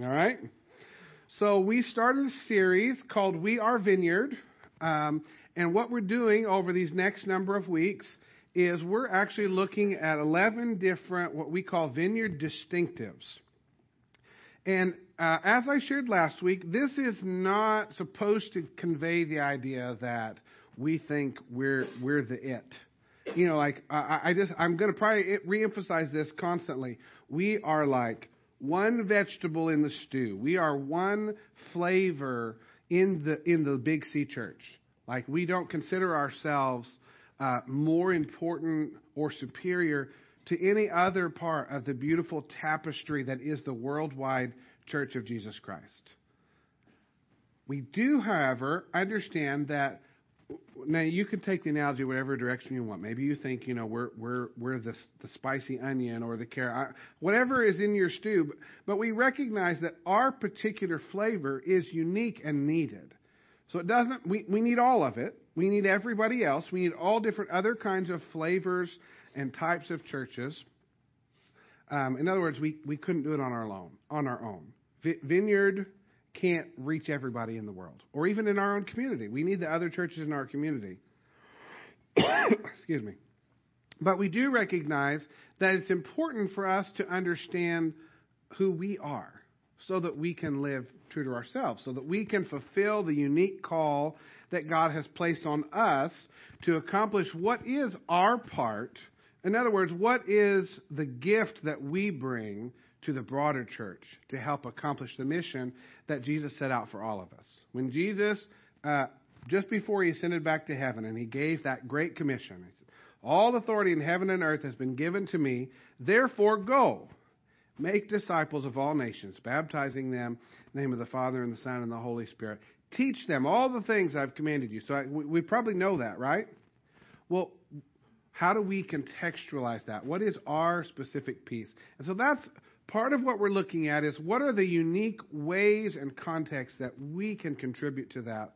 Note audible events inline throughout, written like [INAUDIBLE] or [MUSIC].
All right? So we started a series called We Are Vineyard. Um, and what we're doing over these next number of weeks is we're actually looking at 11 different, what we call vineyard distinctives. And uh, as I shared last week, this is not supposed to convey the idea that we think we're we're the it. You know, like I, I just I'm going to probably reemphasize this constantly. We are like one vegetable in the stew. We are one flavor in the in the Big C Church. Like we don't consider ourselves uh, more important or superior to any other part of the beautiful tapestry that is the worldwide Church of Jesus Christ. We do, however, understand that now you can take the analogy whatever direction you want. Maybe you think you know we're we're we're the the spicy onion or the carrot, whatever is in your stew. But we recognize that our particular flavor is unique and needed. So it doesn't. We we need all of it. We need everybody else. We need all different other kinds of flavors and types of churches. Um, in other words, we, we couldn't do it on our own. On our own, Vineyard can't reach everybody in the world, or even in our own community. We need the other churches in our community. [COUGHS] Excuse me. But we do recognize that it's important for us to understand who we are so that we can live true to ourselves, so that we can fulfill the unique call that God has placed on us to accomplish what is our part. In other words, what is the gift that we bring to the broader church to help accomplish the mission that Jesus set out for all of us. When Jesus, uh, just before he ascended back to heaven, and he gave that great commission, he said, All authority in heaven and earth has been given to me, therefore go. Make disciples of all nations, baptizing them in the name of the Father and the Son and the Holy Spirit. Teach them all the things I've commanded you. So I, we probably know that, right? Well, how do we contextualize that? What is our specific piece? And so that's part of what we're looking at is what are the unique ways and contexts that we can contribute to that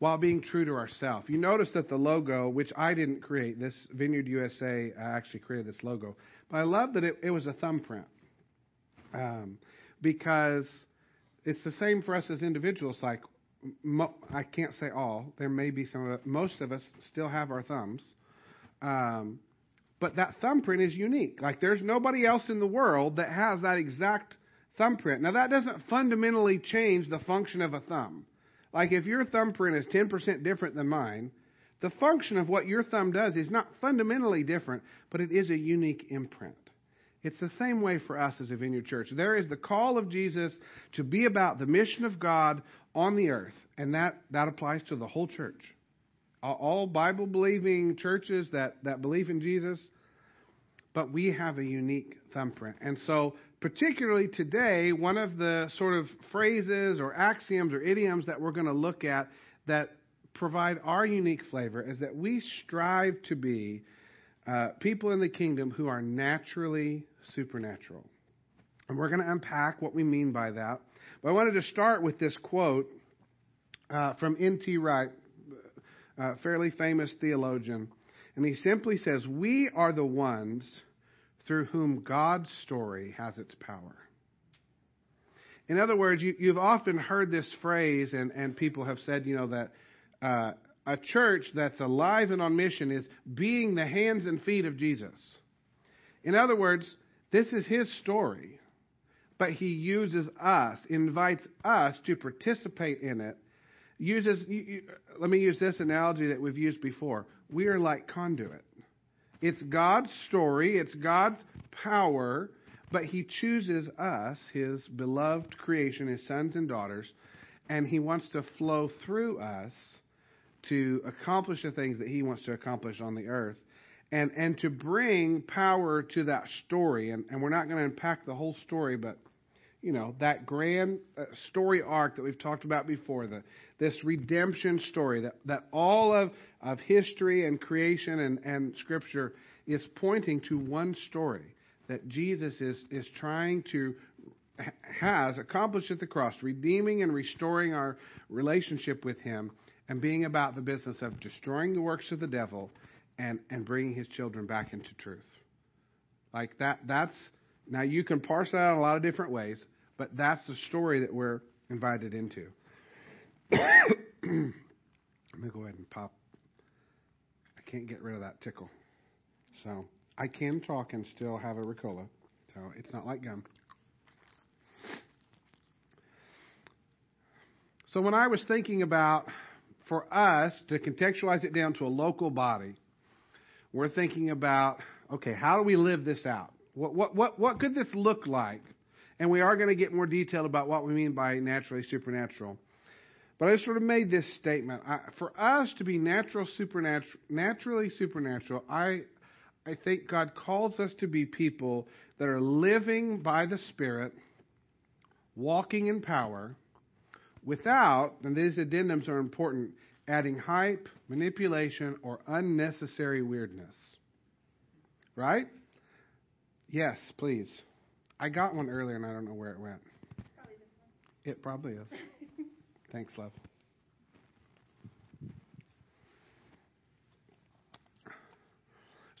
while being true to ourselves. You notice that the logo, which I didn't create, this Vineyard USA actually created this logo, but I love that it, it was a thumbprint um, because it's the same for us as individuals. Like mo- I can't say all, there may be some of it. Most of us still have our thumbs. Um, but that thumbprint is unique. Like there's nobody else in the world that has that exact thumbprint. Now that doesn't fundamentally change the function of a thumb. Like if your thumbprint is 10% different than mine, the function of what your thumb does is not fundamentally different, but it is a unique imprint. It's the same way for us as a Vineyard Church. There is the call of Jesus to be about the mission of God on the earth, and that, that applies to the whole church all Bible believing churches that, that believe in Jesus, but we have a unique thumbprint. And so, particularly today, one of the sort of phrases or axioms or idioms that we're going to look at that provide our unique flavor is that we strive to be uh, people in the kingdom who are naturally supernatural. And we're going to unpack what we mean by that. But I wanted to start with this quote uh, from N.T. Wright uh, fairly famous theologian. And he simply says, We are the ones through whom God's story has its power. In other words, you, have often heard this phrase, and, and people have said, you know, that uh, a church that's alive and on mission is being the hands and feet of Jesus. In other words, this is his story, but he uses us, invites us to participate in it uses, you, let me use this analogy that we've used before. We are like conduit. It's God's story, it's God's power, but He chooses us, His beloved creation, His sons and daughters, and He wants to flow through us to accomplish the things that He wants to accomplish on the earth. And, and to bring power to that story. And, and we're not going to unpack the whole story, but you know, that grand uh, story arc that we've talked about before, the, this redemption story, that, that all of, of history and creation and, and Scripture is pointing to one story that Jesus is, is trying to, has accomplished at the cross, redeeming and restoring our relationship with Him and being about the business of destroying the works of the devil and, and bringing His children back into truth. Like that, that's, now you can parse that out a lot of different ways, But that's the story that we're invited into. [COUGHS] Let me go ahead and pop. I can't get rid of that tickle. So I can talk and still have a Ricola. So it's not like gum. So when I was thinking about for us to contextualize it down to a local body, we're thinking about okay, how do we live this out? What what what what could this look like? And we are going to get more detailed about what we mean by naturally supernatural. But I sort of made this statement. I, for us to be natural, supernatural, naturally supernatural, I, I think God calls us to be people that are living by the Spirit, walking in power, without, and these addendums are important, adding hype, manipulation, or unnecessary weirdness. Right? Yes, please. I got one earlier and I don't know where it went. Probably It probably is. [LAUGHS] Thanks, love.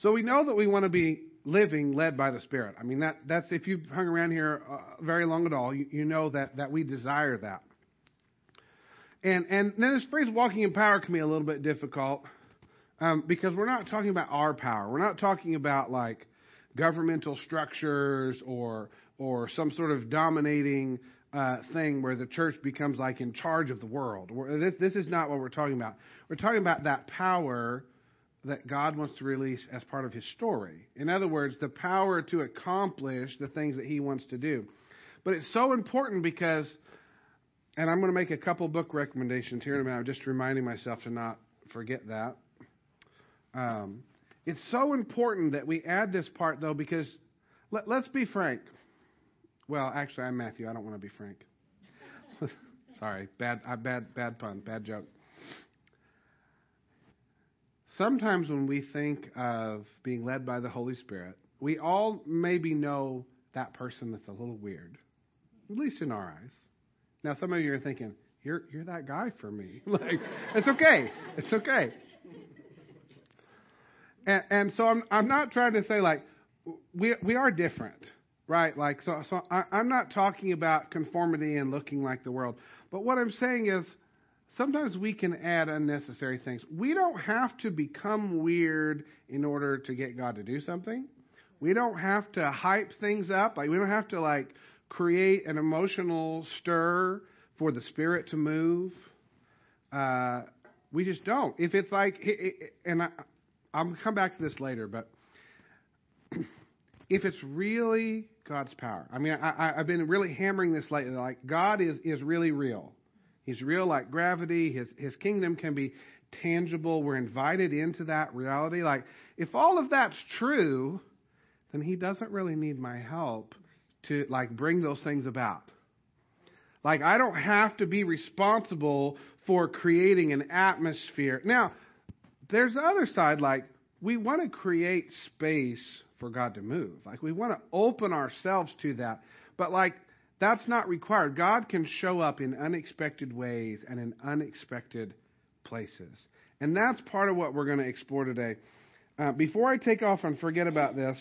So we know that we want to be living led by the Spirit. I mean, that, that's if you've hung around here uh, very long at all, you, you know that, that we desire that. And, and then this phrase walking in power can be a little bit difficult um, because we're not talking about our power. We're not talking about like governmental structures or, or some sort of dominating uh, thing where the church becomes like in charge of the world. This, this is not what we're talking about. We're talking about that power that God wants to release as part of his story. In other words, the power to accomplish the things that he wants to do. But it's so important because, and I'm going to make a couple book recommendations here in a minute, I'm just reminding myself to not forget that. Um, it's so important that we add this part, though, because let, let's be frank. Well, actually, I'm Matthew. I don't want to be frank. [LAUGHS] Sorry, bad, uh, bad, bad pun, bad joke. Sometimes when we think of being led by the Holy Spirit, we all maybe know that person that's a little weird, at least in our eyes. Now, some of you are thinking, "You're you're that guy for me." [LAUGHS] like, it's okay, it's okay. And, and so I'm I'm not trying to say like we we are different right? Like, so, so I, I'm not talking about conformity and looking like the world. But what I'm saying is, sometimes we can add unnecessary things. We don't have to become weird in order to get God to do something. We don't have to hype things up. Like, we don't have to, like, create an emotional stir for the Spirit to move. Uh, we just don't. If it's like, and I, I'll come back to this later, but [CLEARS THROAT] if it's really God's power. I mean, I, have been really hammering this lately. Like, God is, is really real. He's real like gravity. His, his kingdom can be tangible. We're invited into that reality. Like, if all of that's true, then He doesn't really need my help to, like, bring those things about. Like, I don't have to be responsible for creating an atmosphere. Now, there's the other side, like, we want to create space for God to move. Like we want to open ourselves to that. But like that's not required. God can show up in unexpected ways and in unexpected places. And that's part of what we're going to explore today. Uh, before I take off and forget about this,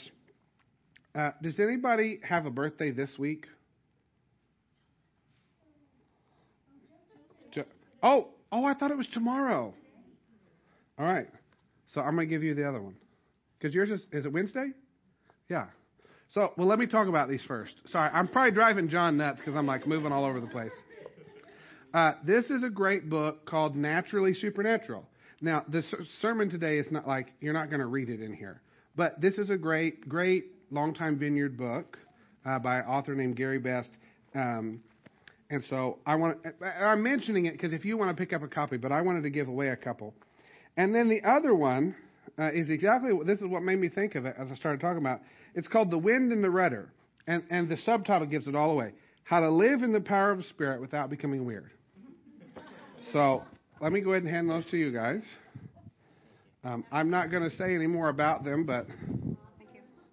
uh, does anybody have a birthday this week? Oh, oh, I thought it was tomorrow. All right. So I'm going to give you the other one. Because yours is, is it Wednesday? Yeah. So, well, let me talk about these first. Sorry, I'm probably driving John nuts because I'm like moving all over the place. Uh, this is a great book called Naturally Supernatural. Now, the sermon today is not like, you're not going to read it in here. But this is a great, great longtime vineyard book uh, by an author named Gary Best. Um, and so I want I'm mentioning it because if you want to pick up a copy, but I wanted to give away a couple. And then the other one uh, is exactly this is what made me think of it as I started talking about. It's called The Wind and the Rudder, and and the subtitle gives it all away: How to live in the power of the Spirit without becoming weird. So let me go ahead and hand those to you guys. Um, I'm not going to say any more about them, but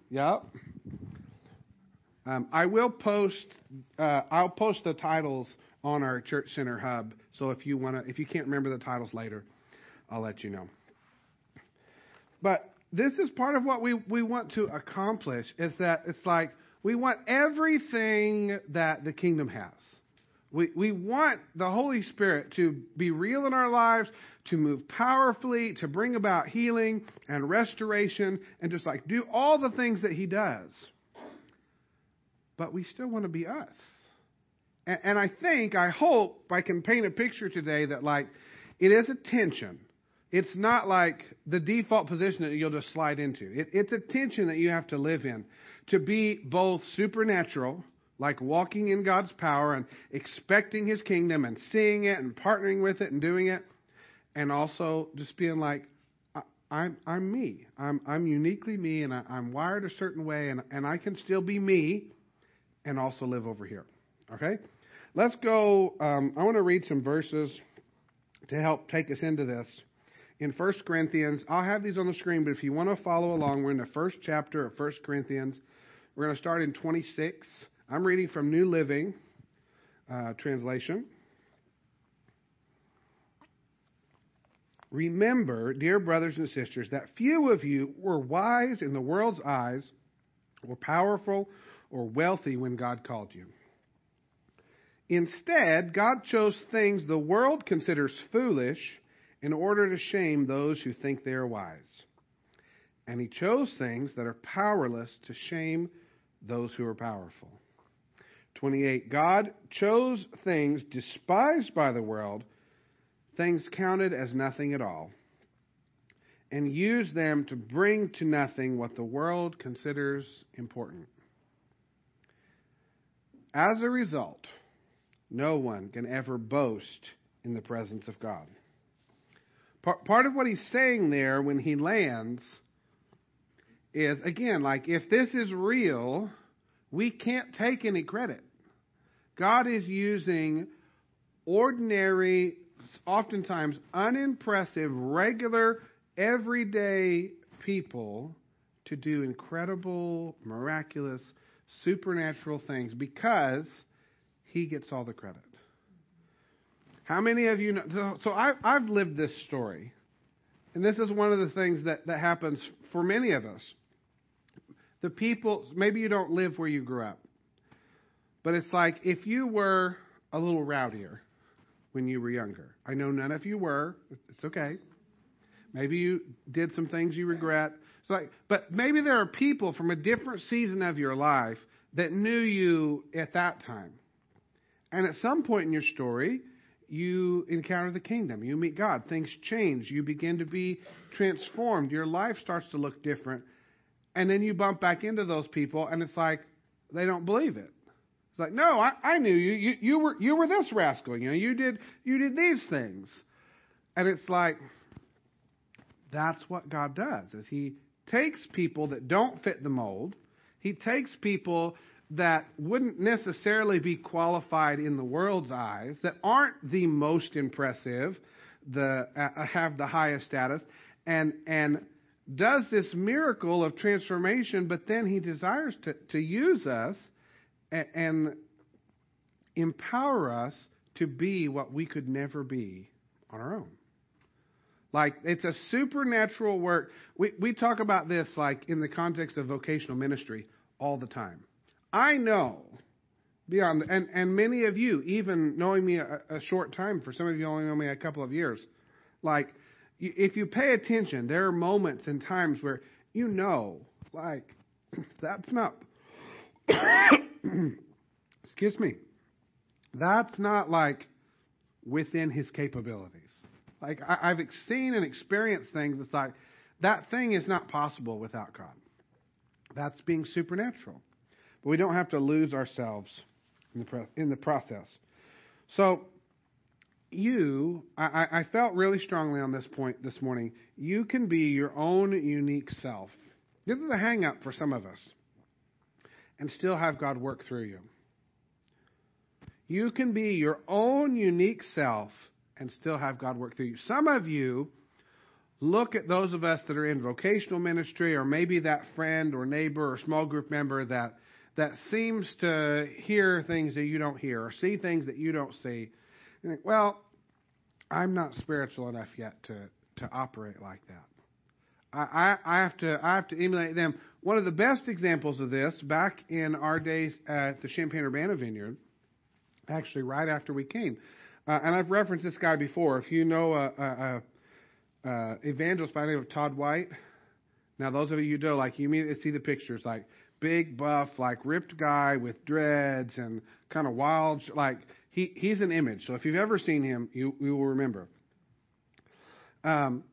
yep. Um, I will post. Uh, I'll post the titles on our Church Center hub. So if you want to, if you can't remember the titles later, I'll let you know. But this is part of what we, we want to accomplish is that it's like We want everything that the kingdom has. We, we want the Holy Spirit to be real in our lives, to move powerfully, to bring about healing and restoration, and just like do all the things that He does. But we still want to be us. And, and I think, I hope, I can paint a picture today that, like, it is a tension. It's not like the default position that you'll just slide into. It, it's a tension that you have to live in to be both supernatural like walking in God's power and expecting His kingdom and seeing it and partnering with it and doing it, and also just being like, I'm I'm me. I'm I'm uniquely me, and I, am wired a certain way, and and I can still be me, and also live over here. Okay, let's go. Um, I want to read some verses to help take us into this. In 1 Corinthians, I'll have these on the screen, but if you want to follow along, we're in the first chapter of 1 Corinthians. We're going to start in 26. I'm reading from New Living uh, Translation. Remember, dear brothers and sisters, that few of you were wise in the world's eyes, or powerful, or wealthy when God called you. Instead, God chose things the world considers foolish in order to shame those who think they are wise. And He chose things that are powerless to shame those who are powerful. 28. God chose things despised by the world, things counted as nothing at all, and used them to bring to nothing what the world considers important. As a result, no one can ever boast in the presence of God. Part of what he's saying there when he lands is, again, like if this is real, we can't take any credit. God is using ordinary, oftentimes unimpressive, regular, everyday people to do incredible, miraculous, supernatural things because he gets all the credit. How many of you know? So, I, I've lived this story. And this is one of the things that, that happens for many of us. The people, maybe you don't live where you grew up. But it's like if you were a little rowdier when you were younger. I know none of you were. It's okay. Maybe you did some things you regret. It's like, but maybe there are people from a different season of your life that knew you at that time. And at some point in your story, you encounter the kingdom. You meet God. Things change. You begin to be transformed. Your life starts to look different. And then you bump back into those people, and it's like they don't believe it. It's like, no, I, I knew you. you. You were you were this rascal. You know, you did you did these things, and it's like that's what God does. Is He takes people that don't fit the mold. He takes people that wouldn't necessarily be qualified in the world's eyes, that aren't the most impressive, the uh, have the highest status, and and does this miracle of transformation. But then He desires to to use us and empower us to be what we could never be on our own. Like it's a supernatural work. We we talk about this like in the context of vocational ministry all the time. I know beyond and and many of you, even knowing me a, a short time, for some of you only know me a couple of years, like if you pay attention, there are moments and times where you know, like [CLEARS THROAT] that's not [COUGHS] excuse me, that's not like within his capabilities. Like I, have seen and experienced things. It's like that thing is not possible without God. That's being supernatural. But we don't have to lose ourselves in the, in the process. So, you, I, I felt really strongly on this point this morning. You can be your own unique self. This is a hang up for some of us and still have God work through you. You can be your own unique self and still have God work through you. Some of you look at those of us that are in vocational ministry or maybe that friend or neighbor or small group member that that seems to hear things that you don't hear or see things that you don't see. You think, well, I'm not spiritual enough yet to, to operate like that. I, I have to I have to emulate them. One of the best examples of this back in our days at the Champaign Urbana Vineyard, actually right after we came, uh, and I've referenced this guy before. If you know a, a, a evangelist by the name of Todd White, now those of you who do, like you immediately see the pictures, like big buff, like ripped guy with dreads and kind of wild, like he he's an image. So if you've ever seen him, you you will remember. Um,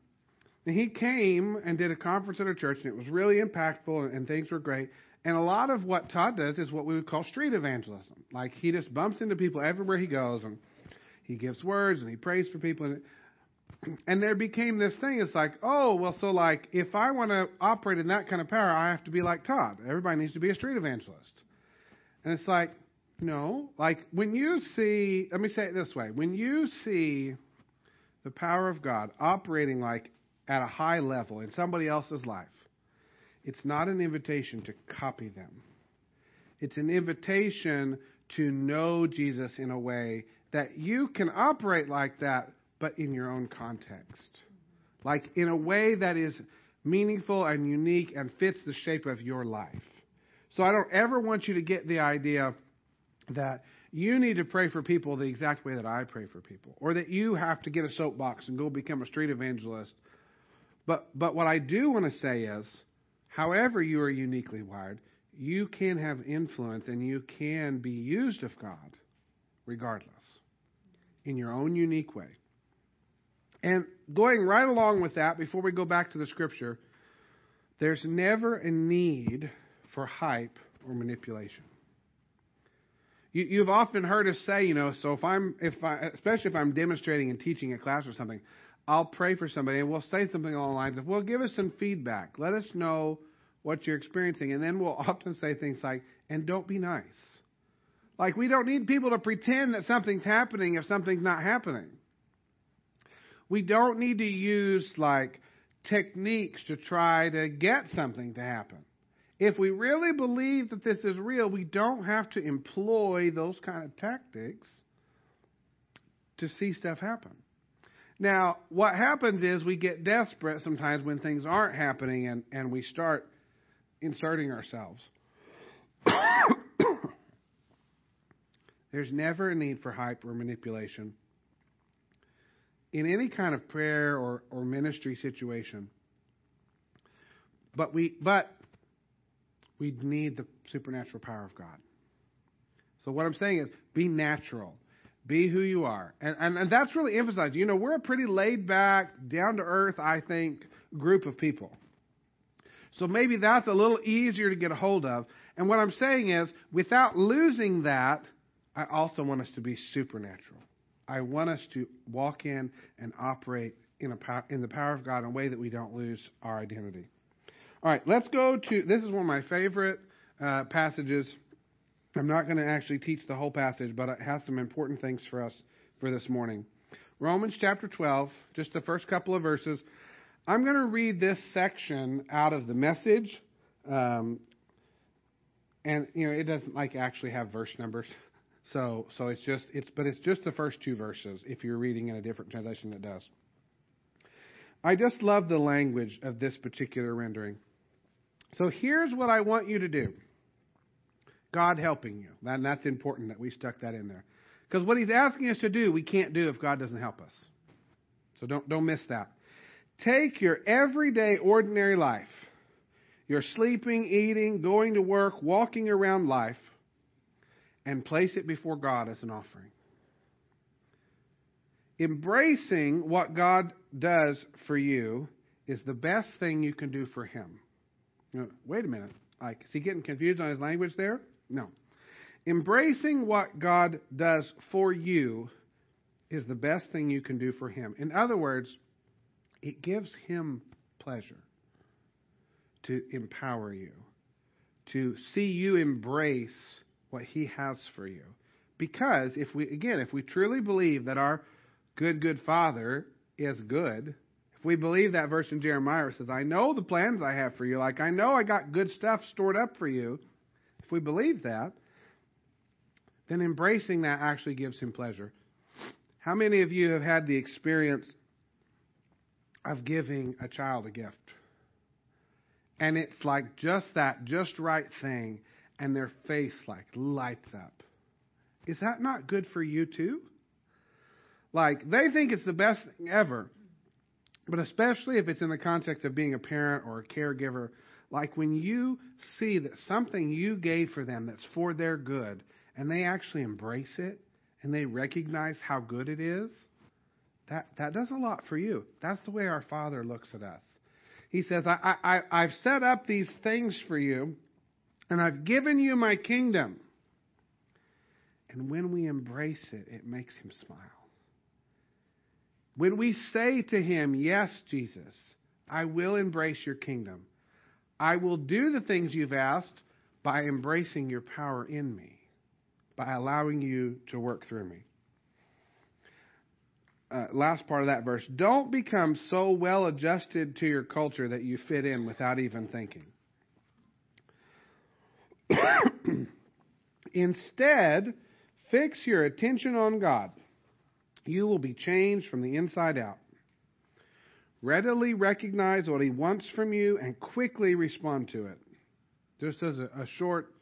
and he came and did a conference at our church, and it was really impactful, and, and things were great. And a lot of what Todd does is what we would call street evangelism. Like he just bumps into people everywhere he goes, and he gives words and he prays for people. And, and there became this thing. It's like, oh, well, so like if I want to operate in that kind of power, I have to be like Todd. Everybody needs to be a street evangelist. And it's like, no. Like when you see, let me say it this way: when you see the power of God operating like at a high level in somebody else's life, it's not an invitation to copy them. It's an invitation to know Jesus in a way that you can operate like that, but in your own context. Like in a way that is meaningful and unique and fits the shape of your life. So I don't ever want you to get the idea that you need to pray for people the exact way that I pray for people, or that you have to get a soapbox and go become a street evangelist. But but what I do want to say is, however you are uniquely wired, you can have influence and you can be used of God, regardless, in your own unique way. And going right along with that, before we go back to the scripture, there's never a need for hype or manipulation. You, you've often heard us say, you know, so if I'm, if I, especially if I'm demonstrating and teaching a class or something, I'll pray for somebody and we'll say something along the lines of, well, give us some feedback. Let us know what you're experiencing. And then we'll [LAUGHS] often say things like, and don't be nice. Like, we don't need people to pretend that something's happening if something's not happening. We don't need to use, like, techniques to try to get something to happen. If we really believe that this is real, we don't have to employ those kind of tactics to see stuff happen. Now, what happens is we get desperate sometimes when things aren't happening and, and we start inserting ourselves. [COUGHS] There's never a need for hype or manipulation. In any kind of prayer or, or ministry situation. But we but we need the supernatural power of God. So what I'm saying is be natural. Be who you are. And, and, and that's really emphasized. You know, we're a pretty laid back, down to earth, I think, group of people. So maybe that's a little easier to get a hold of. And what I'm saying is, without losing that, I also want us to be supernatural. I want us to walk in and operate in, a, in the power of God in a way that we don't lose our identity. All right, let's go to this is one of my favorite uh, passages. I'm not going to actually teach the whole passage, but it has some important things for us for this morning. Romans chapter 12, just the first couple of verses. I'm going to read this section out of the message. Um, and you know it doesn't like actually have verse numbers so so it's just it's but it's just the first two verses if you're reading in a different translation that does i just love the language of this particular rendering so here's what I want you to do God helping you. And that's important that we stuck that in there. Because what he's asking us to do, we can't do if God doesn't help us. So don't, don't miss that. Take your everyday, ordinary life, your sleeping, eating, going to work, walking around life, and place it before God as an offering. Embracing what God does for you is the best thing you can do for Him. Know, wait a minute. Like, is he getting confused on his language there? No. Embracing what God does for you is the best thing you can do for him. In other words, it gives him pleasure to empower you, to see you embrace what he has for you. Because if we, again, if we truly believe that our good, good Father is good, if we believe that verse in Jeremiah says, I know the plans I have for you, like I know I got good stuff stored up for you, if we believe that, then embracing that actually gives him pleasure. How many of you have had the experience of giving a child a gift? and it's like just that just right thing and their face like lights up. Is that not good for you too? Like they think it's the best thing ever. But especially if it's in the context of being a parent or a caregiver, like when you see that something you gave for them that's for their good and they actually embrace it and they recognize how good it is, that, that does a lot for you. That's the way our Father looks at us. He says, I, I, I've set up these things for you, and I've given you my kingdom. And when we embrace it, it makes him smile. When we say to him, Yes, Jesus, I will embrace your kingdom, I will do the things you've asked by embracing your power in me, by allowing you to work through me. Uh, last part of that verse don't become so well adjusted to your culture that you fit in without even thinking. [COUGHS] Instead, fix your attention on God. You will be changed from the inside out. Readily recognize what He wants from you and quickly respond to it. Just as a, a short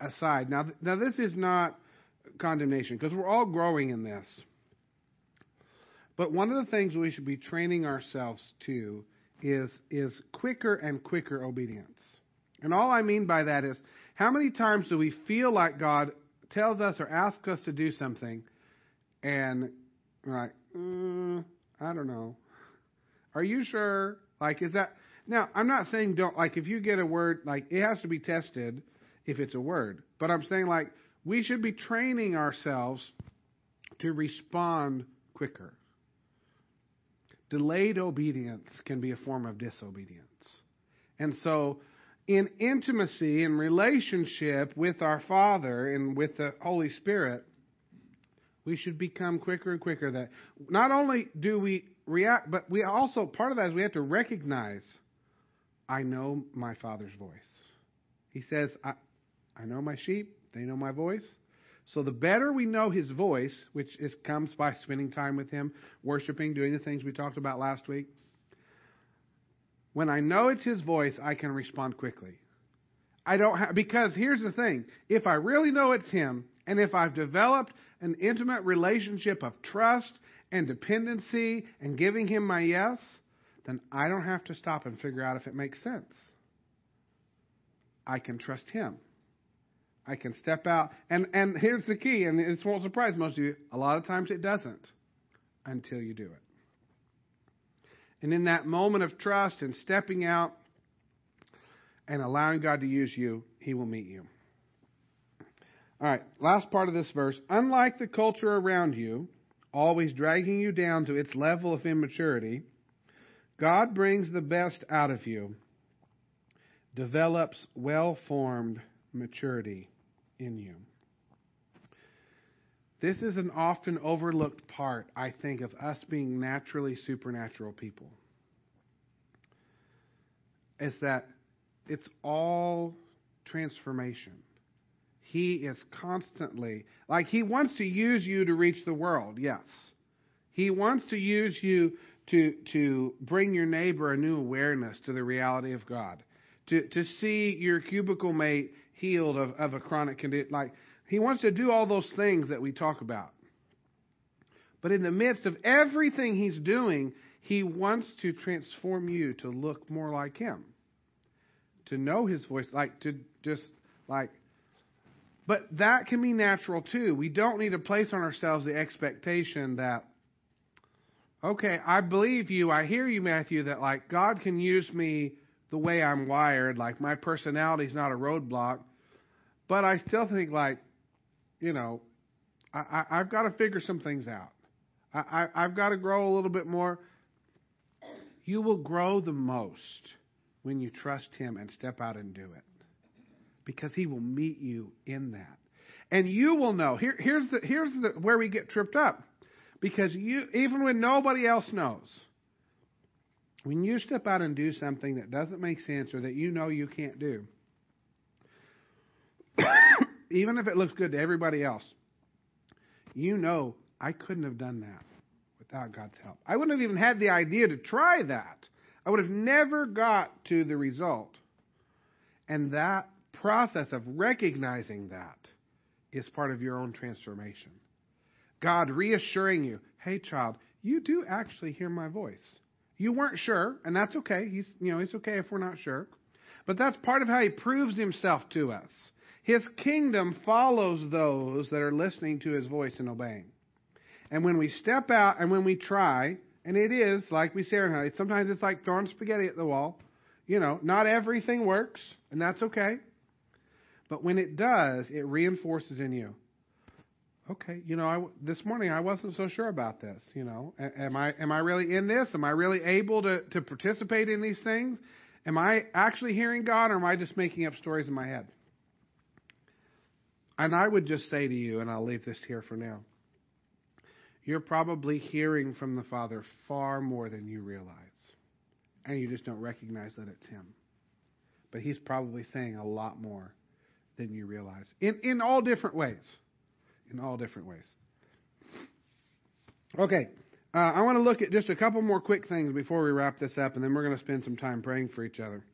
aside. Now, now, this is not condemnation because we're all growing in this. But one of the things we should be training ourselves to is, is quicker and quicker obedience. And all I mean by that is how many times do we feel like God tells us or asks us to do something and we're like, mm, I don't know. Are you sure? Like, is that. Now, I'm not saying don't, like, if you get a word, like, it has to be tested if it's a word. But I'm saying, like, we should be training ourselves to respond quicker. Delayed obedience can be a form of disobedience. And so, in intimacy and relationship with our Father and with the Holy Spirit, we should become quicker and quicker that not only do we react, but we also, part of that is we have to recognize, I know my Father's voice. He says, I, I know my sheep, they know my voice. So the better we know his voice, which is, comes by spending time with him, worshiping, doing the things we talked about last week, when I know it's his voice, I can respond quickly. I don't have, because here's the thing. If I really know it's him, and if I've developed an intimate relationship of trust and dependency and giving him my yes, then I don't have to stop and figure out if it makes sense. I can trust him. I can step out. And, and here's the key, and this won't surprise most of you. A lot of times it doesn't until you do it. And in that moment of trust and stepping out and allowing God to use you, He will meet you. All right, last part of this verse. Unlike the culture around you, always dragging you down to its level of immaturity, God brings the best out of you, develops well formed maturity in you. This is an often overlooked part, I think, of us being naturally supernatural people. Is that it's all transformation. He is constantly, like, He wants to use you to reach the world, yes. He wants to use you to, to bring your neighbor a new awareness to the reality of God, to, to see your cubicle mate healed of, of a chronic condition. Like, he wants to do all those things that we talk about. But in the midst of everything he's doing, he wants to transform you to look more like him, to know his voice, like to just like. But that can be natural too. We don't need to place on ourselves the expectation that, okay, I believe you, I hear you, Matthew, that like God can use me the way I'm wired, like my personality is not a roadblock. But I still think like you know, I, I, have got to figure some things out. I, I, I've got to grow a little bit more. You will grow the most when you trust Him and step out and do it, because He will meet you in that, and you will know. Here, here's the here's the where we get tripped up, because you even when nobody else knows. When you step out and do something that doesn't make sense or that you know you can't do, even if it looks good to everybody else, you know I couldn't have done that without God's help. I wouldn't have even had the idea to try that I would have never got to the result. And that process of recognizing that is part of your own transformation. God reassuring you, hey, child, you do actually hear my voice. You weren't sure, and that's okay. He's, you know, it's okay if we're not sure. But that's part of how he proves himself to us. His kingdom follows those that are listening to his voice and obeying. And when we step out and when we try, and it is, like we say, sometimes it's like throwing spaghetti at the wall. You know, not everything works, and that's okay. But when it does, it reinforces in you. Okay, you know, I, this morning I wasn't so sure about this. You know, am I am I really in this? Am I really able to to participate in these things? Am I actually hearing God, or am I just making up stories in my head? And I would just say to you, and I'll leave this here for now. You're probably hearing from the Father far more than you realize. And you just don't recognize that it's Him. But He's probably saying a lot more than you realize in, in all different ways. In all different ways. Okay, uh, I want to look at just a couple more quick things before we wrap this up, and then we're going to spend some time praying for each other.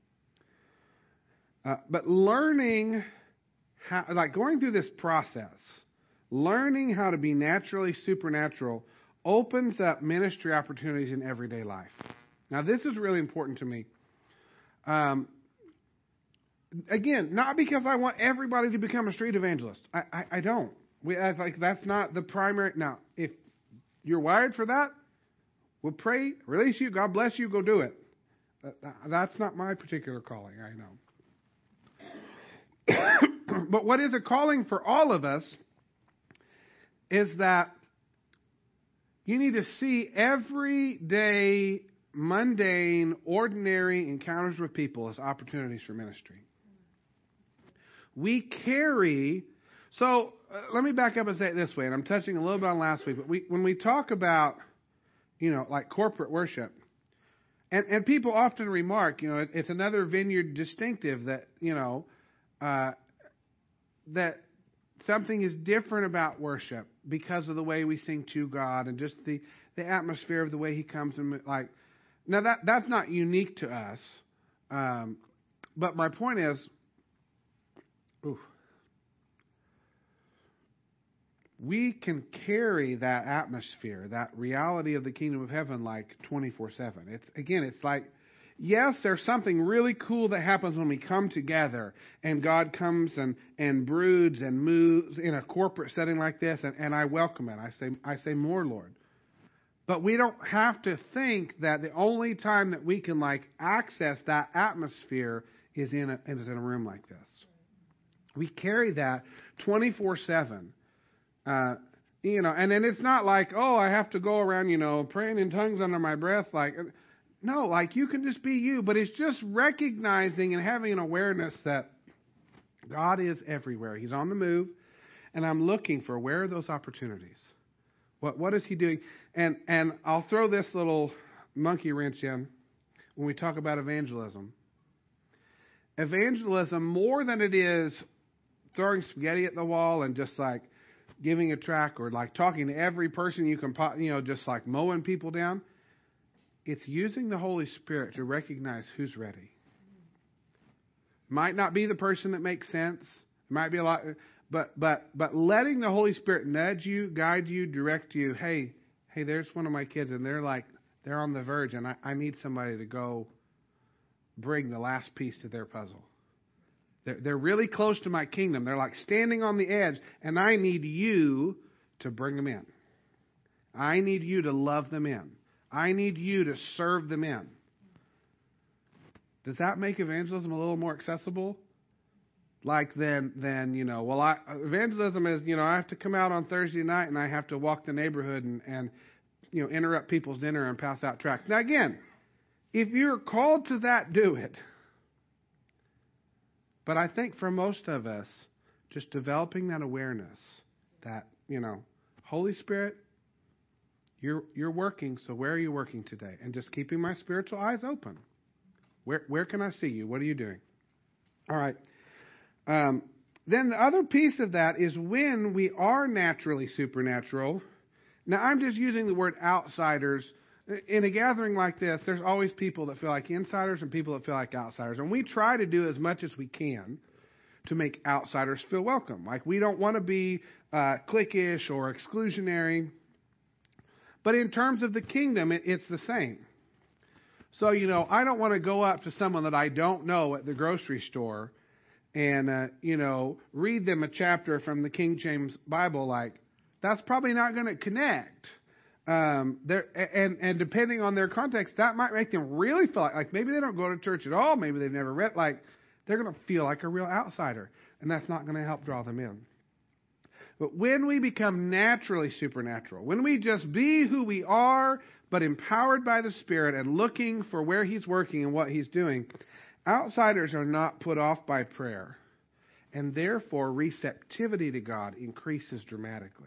Uh, but learning how, like going through this process, learning how to be naturally supernatural opens up ministry opportunities in everyday life. Now, this is really important to me. Um, again, not because I want everybody to become a street evangelist. I, I, I don't. We like that's not the primary. Now, if you're wired for that, we'll pray, release you. God bless you. Go do it. That's not my particular calling. I know. [COUGHS] [CLEARS THROAT] but what is a calling for all of us is that you need to see everyday, mundane, ordinary encounters with people as opportunities for ministry. We carry, so uh, let me back up and say it this way, and I'm touching a little bit on last week, but we, when we talk about, you know, like corporate worship, and, and people often remark, you know, it, it's another vineyard distinctive that, you know, uh, that something is different about worship because of the way we sing to God and just the, the atmosphere of the way He comes and like. Now that that's not unique to us, um, but my point is, ooh, we can carry that atmosphere, that reality of the kingdom of heaven, like twenty four seven. It's again, it's like yes, there's something really cool that happens when we come together and God comes and, and broods and moves in a corporate setting like this, and, and I welcome it. I say, I say more, Lord. But we don't have to think that the only time that we can like access that atmosphere is in a, is in a room like this. We carry that 24 7. Uh, you know, and then it's not like, oh, I have to go around, you know, praying in tongues under my breath. Like, no, like you can just be you, but it's just recognizing and having an awareness that God is everywhere. He's on the move, and I'm looking for where are those opportunities? What what is he doing? And and I'll throw this little monkey wrench in when we talk about evangelism. Evangelism, more than it is throwing spaghetti at the wall and just like giving a track or like talking to every person you can, you know, just like mowing people down it's using the Holy Spirit to recognize who's ready. Might not be the person that makes sense. Might be a lot, but but but letting the Holy Spirit nudge you, guide you, direct you. Hey, hey, there's one of my kids, and they're like they're on the verge, and I, I need somebody to go bring the last piece to their puzzle. They're, they're really close to my kingdom. They're like standing on the edge, and I need you to bring them in. I need you to love them in. I need you to serve them in. Does that make evangelism a little more accessible? Like then, then you know, well, I, evangelism is you know I have to come out on Thursday night and I have to walk the neighborhood and, and you know interrupt people's dinner and pass out tracts. Now again, if you're called to that, do it. But I think for most of us, just developing that awareness that you know, Holy Spirit, you're, you're working, so where are you working today? And just keeping my spiritual eyes open. Where, where can I see you? What are you doing? All right. Um, then the other piece of that is when we are naturally supernatural. Now, I'm just using the word outsiders. in a gathering like this, there's always people that feel like insiders and people that feel like outsiders. And we try to do as much as we can to make outsiders feel welcome. Like we don't want to be uh, cliquish or exclusionary. But in terms of the kingdom, it, it's the same. So, you know, I don't want to go up to someone that I don't know at the grocery store and, uh, you know, read them a chapter from the King James Bible. Like, that's probably not going to connect. Um, there and and depending on their context, that might make them really feel like, like maybe they don't go to church at all. Maybe they've never read. Like, they're going to feel like a real outsider, and that's not going to help draw them in. But when we become naturally supernatural, when we just be who we are, but empowered by the Spirit and looking for where He's working and what He's doing, outsiders are not put off by prayer. And therefore, receptivity to God increases dramatically.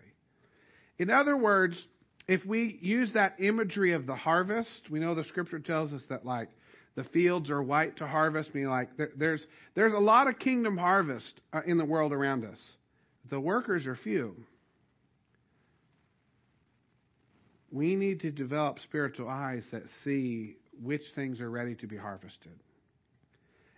In other words, if we use that imagery of the harvest, we know the scripture tells us that, like, the fields are white to harvest, meaning like there's there's a lot of kingdom harvest uh, in the world around us. The workers are few. We need to develop spiritual eyes that see which things are ready to be harvested.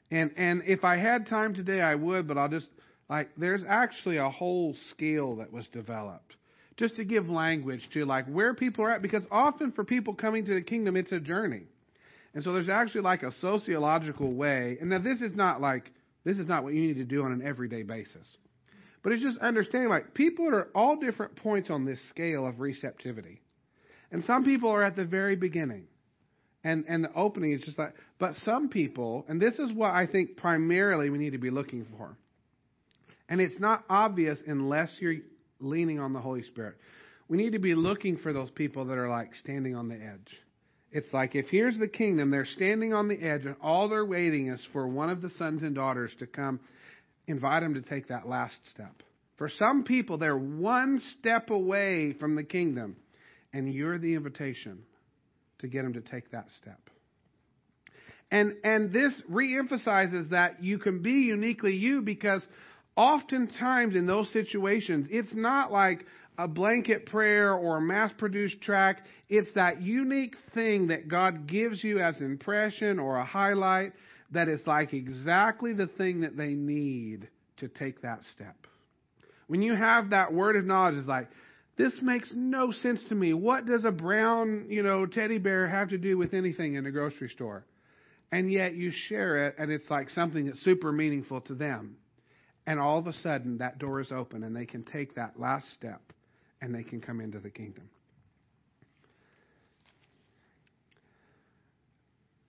And and if I had time today, I would, but I'll just like there's actually a whole scale that was developed just to give language to like where people are at because often for people coming to the kingdom it's a journey. And so there's actually like a sociological way. And now this is not like this is not what you need to do on an everyday basis. But it's just understanding like people are at all different points on this scale of receptivity. And some people are at the very beginning. And and the opening is just like but some people, and this is what I think primarily we need to be looking for. And it's not obvious unless you're leaning on the Holy Spirit. We need to be looking for those people that are like standing on the edge. It's like if here's the kingdom, they're standing on the edge, and all they're waiting is for one of the sons and daughters to come invite them to take that last step. For some people, they're one step away from the kingdom, and you're the invitation to get them to take that step. And, and this reemphasizes that you can be uniquely you because oftentimes in those situations, it's not like a blanket prayer or a mass produced tract. It's that unique thing that God gives you as an impression or a highlight that is like exactly the thing that they need to take that step. When you have that word of knowledge, it's like, this makes no sense to me. What does a brown, you know, teddy bear have to do with anything in a grocery store? And yet you share it, and it's like something that's super meaningful to them. And all of a sudden, that door is open, and they can take that last step and they can come into the kingdom.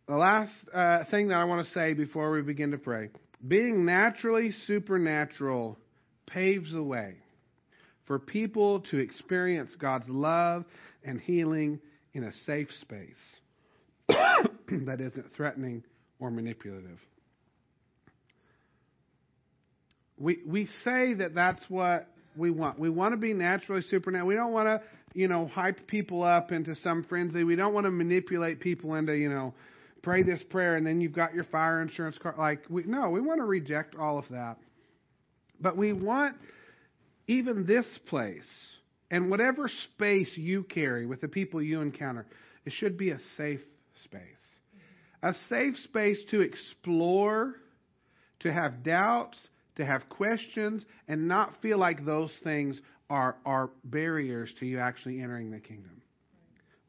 The last uh, thing that I want to say before we begin to pray being naturally supernatural paves the way for people to experience God's love and healing in a safe space [COUGHS] that isn't threatening or manipulative. We, we say that that's what we want. We want to be naturally supernatural. We don't want to, you know, hype people up into some frenzy. We don't want to manipulate people into, you know, pray this prayer and then you've got your fire insurance card. Like, we, no, we want to reject all of that. But we want even this place and whatever space you carry with the people you encounter, it should be a safe space. A safe space to explore, to have doubts, to have questions and not feel like those things are, are barriers to you actually entering the kingdom.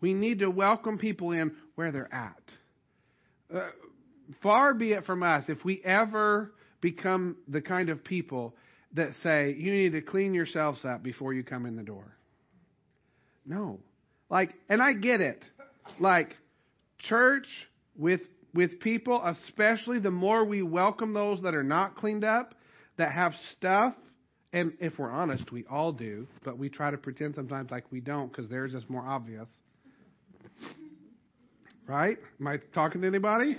We need to welcome people in where they're at. Uh, far be it from us if we ever become the kind of people that say, you need to clean yourselves up before you come in the door. No. Like, and I get it. Like, church with with people, especially the more we welcome those that are not cleaned up, that have stuff, and if we're honest, we all do, but we try to pretend sometimes like we don't because theirs is more obvious. Right? Am I talking to anybody?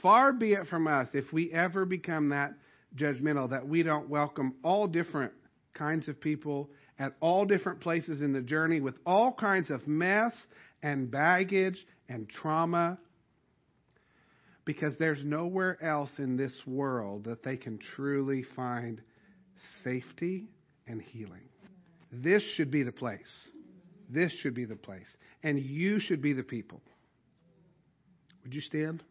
Far be it from us if we ever become that judgmental that we don't welcome all different kinds of people at all different places in the journey with all kinds of mess and baggage and trauma because there's nowhere else in this world that they can truly find safety and healing. This should be the place. This should be the place. And you should be the people. Would you stand?